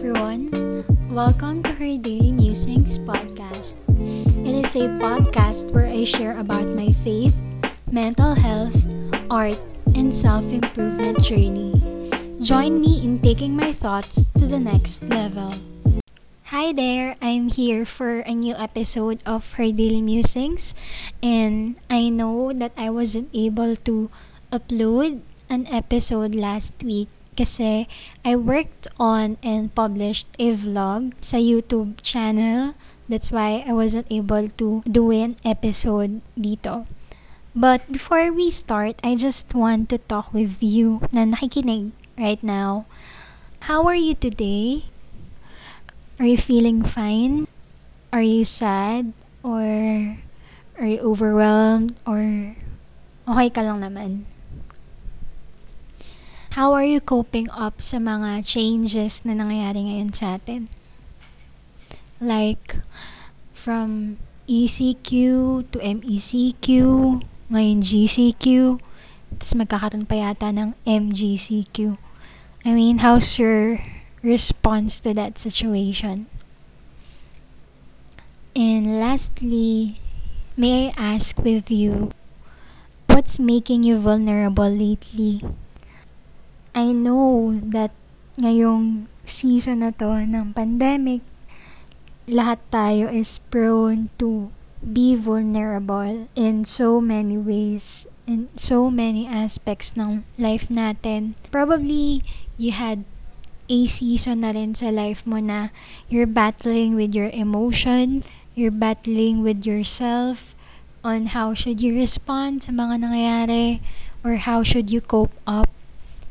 everyone. Welcome to her Daily Musings podcast. It is a podcast where I share about my faith, mental health, art, and self improvement journey. Join me in taking my thoughts to the next level. Hi there, I'm here for a new episode of Her Daily Musings, and I know that I wasn't able to upload an episode last week kasi I worked on and published a vlog sa YouTube channel. That's why I wasn't able to do an episode dito. But before we start, I just want to talk with you na nakikinig right now. How are you today? Are you feeling fine? Are you sad? Or are you overwhelmed? Or okay ka lang naman? How are you coping up sa mga changes na nangyayari ngayon sa atin? Like, from ECQ to MECQ, ngayon GCQ, tapos magkakaroon pa yata ng MGCQ. I mean, how's your response to that situation? And lastly, may I ask with you, what's making you vulnerable lately? I know that ngayong season na to ng pandemic, lahat tayo is prone to be vulnerable in so many ways, in so many aspects ng life natin. Probably, you had a season na rin sa life mo na you're battling with your emotion, you're battling with yourself on how should you respond sa mga nangyayari or how should you cope up.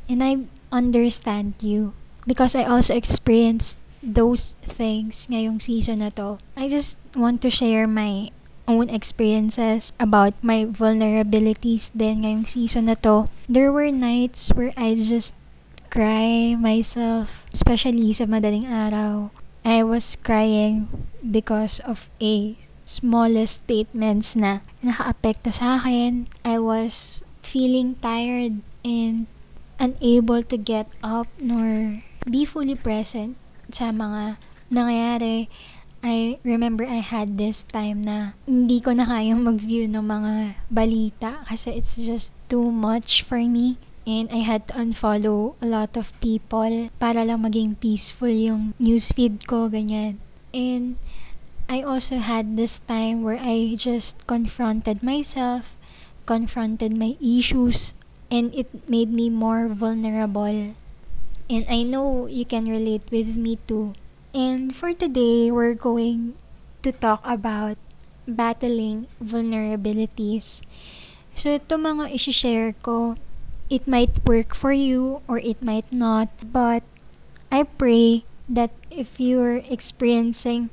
And I understand you because I also experienced those things ngayong season na to. I just want to share my own experiences about my vulnerabilities din ngayong season na to. There were nights where I just cry myself, especially sa madaling araw. I was crying because of a smallest statements na nakaapekto sa akin. I was feeling tired and unable to get up nor be fully present sa mga nangyayari. I remember I had this time na hindi ko na kayang mag-view ng mga balita kasi it's just too much for me. And I had to unfollow a lot of people para lang maging peaceful yung newsfeed ko, ganyan. And I also had this time where I just confronted myself, confronted my issues, and it made me more vulnerable. And I know you can relate with me too. And for today, we're going to talk about battling vulnerabilities. So, ito mga isi-share ko, it might work for you or it might not. But, I pray that if you're experiencing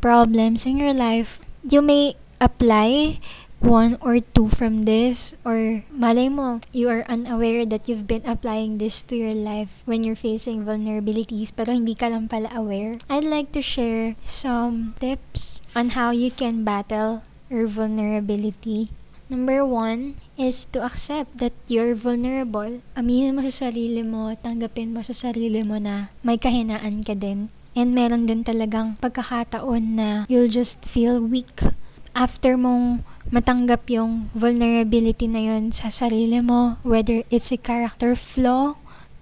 problems in your life, you may apply one or two from this or malay mo, you are unaware that you've been applying this to your life when you're facing vulnerabilities pero hindi ka lang pala aware. I'd like to share some tips on how you can battle your vulnerability. Number one is to accept that you're vulnerable. Aminin mo sa sarili mo, tanggapin mo sa sarili mo na may kahinaan ka din. And meron din talagang pagkakataon na you'll just feel weak after mong matanggap yung vulnerability na yun sa sarili mo, whether it's a character flaw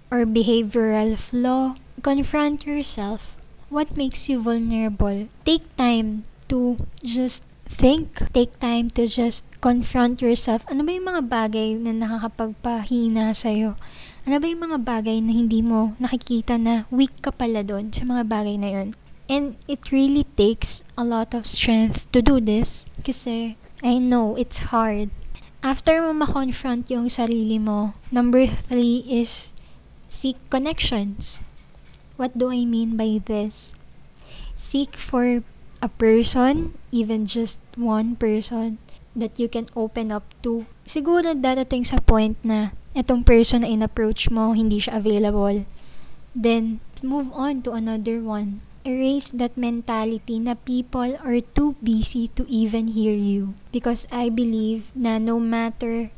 or behavioral flaw, confront yourself. What makes you vulnerable? Take time to just think. Take time to just confront yourself. Ano ba yung mga bagay na nakakapagpahina sa'yo? Ano ba yung mga bagay na hindi mo nakikita na weak ka pala doon sa mga bagay na yun? And it really takes a lot of strength to do this kasi I know it's hard. After mo ma-confront yung sarili mo, number three is seek connections. What do I mean by this? Seek for a person, even just one person, that you can open up to. Siguro dadating sa point na itong person na in-approach mo, hindi siya available. Then, move on to another one erase that mentality na people are too busy to even hear you. Because I believe na no matter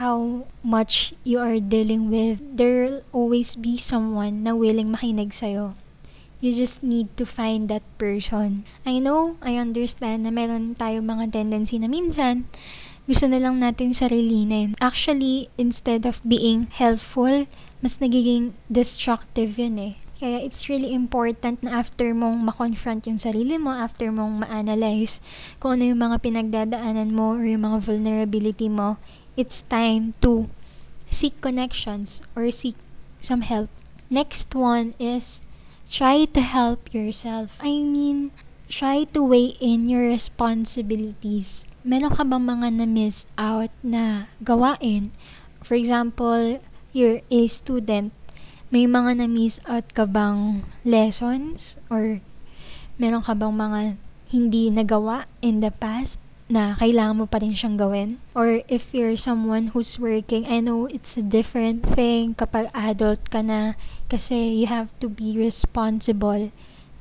how much you are dealing with, there'll always be someone na willing makinig sa'yo. You just need to find that person. I know, I understand na meron tayo mga tendency na minsan, gusto na lang natin sarilinin. Actually, instead of being helpful, mas nagiging destructive yun eh. Kaya it's really important na after mong ma-confront yung sarili mo, after mong ma-analyze kung ano yung mga pinagdadaanan mo or yung mga vulnerability mo, it's time to seek connections or seek some help. Next one is try to help yourself. I mean, try to weigh in your responsibilities. Meron ka bang mga na-miss out na gawain? For example, you're a student may mga na-miss out ka bang lessons or meron ka bang mga hindi nagawa in the past na kailangan mo pa rin siyang gawin? Or if you're someone who's working, I know it's a different thing kapag adult ka na kasi you have to be responsible.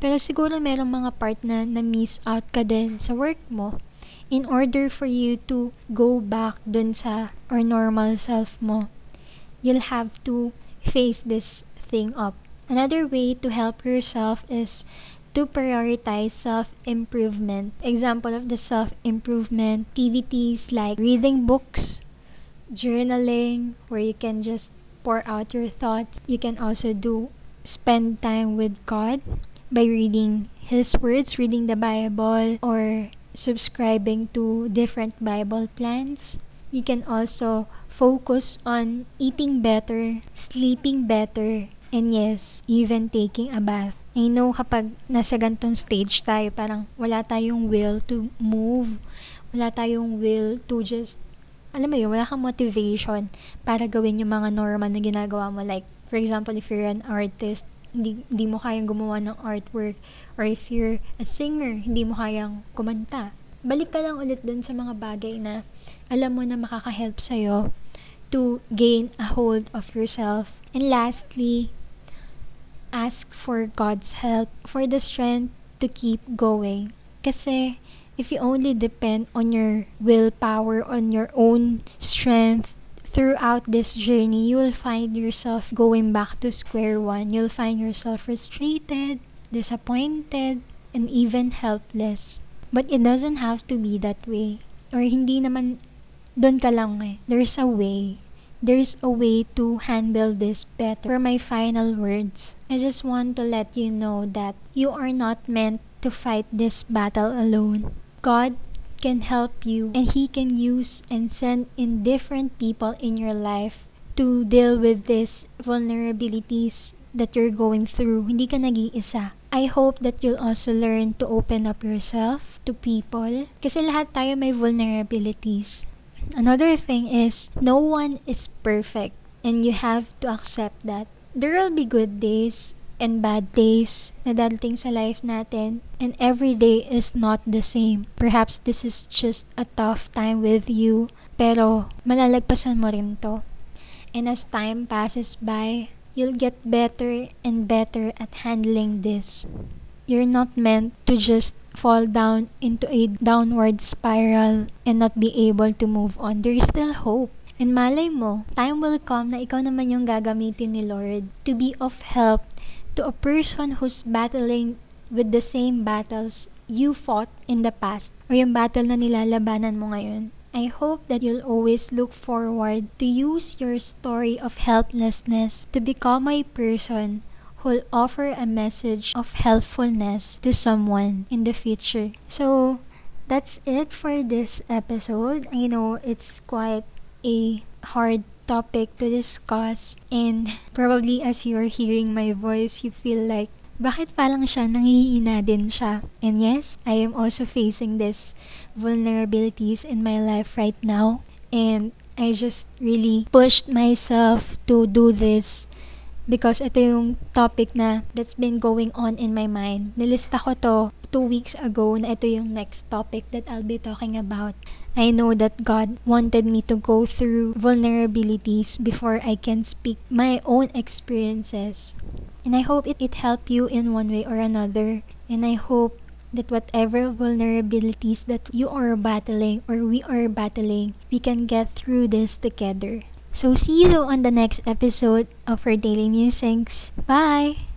Pero siguro merong mga part na na-miss out ka din sa work mo in order for you to go back dun sa or normal self mo. You'll have to face this thing up. Another way to help yourself is to prioritize self-improvement. Example of the self-improvement activities like reading books, journaling, where you can just pour out your thoughts. You can also do spend time with God by reading His words, reading the Bible, or subscribing to different Bible plans. You can also focus on eating better, sleeping better, and yes, even taking a bath. I know kapag nasa gantong stage tayo, parang wala tayong will to move, wala tayong will to just, alam mo yun, wala kang motivation para gawin yung mga normal na ginagawa mo. Like, for example, if you're an artist, hindi, hindi mo kayang gumawa ng artwork, or if you're a singer, hindi mo kayang kumanta. Balik ka lang ulit dun sa mga bagay na alam mo na makaka-help sa'yo to gain a hold of yourself. And lastly, ask for God's help for the strength to keep going. Kasi if you only depend on your willpower, on your own strength, throughout this journey, you will find yourself going back to square one. You'll find yourself frustrated, disappointed, and even helpless. But it doesn't have to be that way. Or hindi naman doon ka lang eh. There's a way. There's a way to handle this better. For my final words, I just want to let you know that you are not meant to fight this battle alone. God can help you and He can use and send in different people in your life to deal with these vulnerabilities that you're going through. Hindi ka nag-iisa. I hope that you'll also learn to open up yourself to people. Kasi lahat tayo may vulnerabilities. Another thing is, no one is perfect and you have to accept that. There will be good days and bad days na dadating sa life natin and every day is not the same. Perhaps this is just a tough time with you pero malalagpasan mo rin to. And as time passes by, you'll get better and better at handling this. You're not meant to just fall down into a downward spiral and not be able to move on. There is still hope. And malay mo, time will come na ikaw naman yung gagamitin ni Lord to be of help to a person who's battling with the same battles you fought in the past or yung battle na nilalabanan mo ngayon. I hope that you'll always look forward to use your story of helplessness to become a person who'll offer a message of helpfulness to someone in the future. So, that's it for this episode. I know it's quite a hard topic to discuss and probably as you're hearing my voice, you feel like bakit palang siya nangihina din siya? And yes, I am also facing this vulnerabilities in my life right now. And I just really pushed myself to do this because ito yung topic na that's been going on in my mind. Nilista ko to two weeks ago na ito yung next topic that I'll be talking about. I know that God wanted me to go through vulnerabilities before I can speak my own experiences. And I hope it, it helped you in one way or another. And I hope that whatever vulnerabilities that you are battling or we are battling, we can get through this together. So see you on the next episode of our Daily Musings. Bye!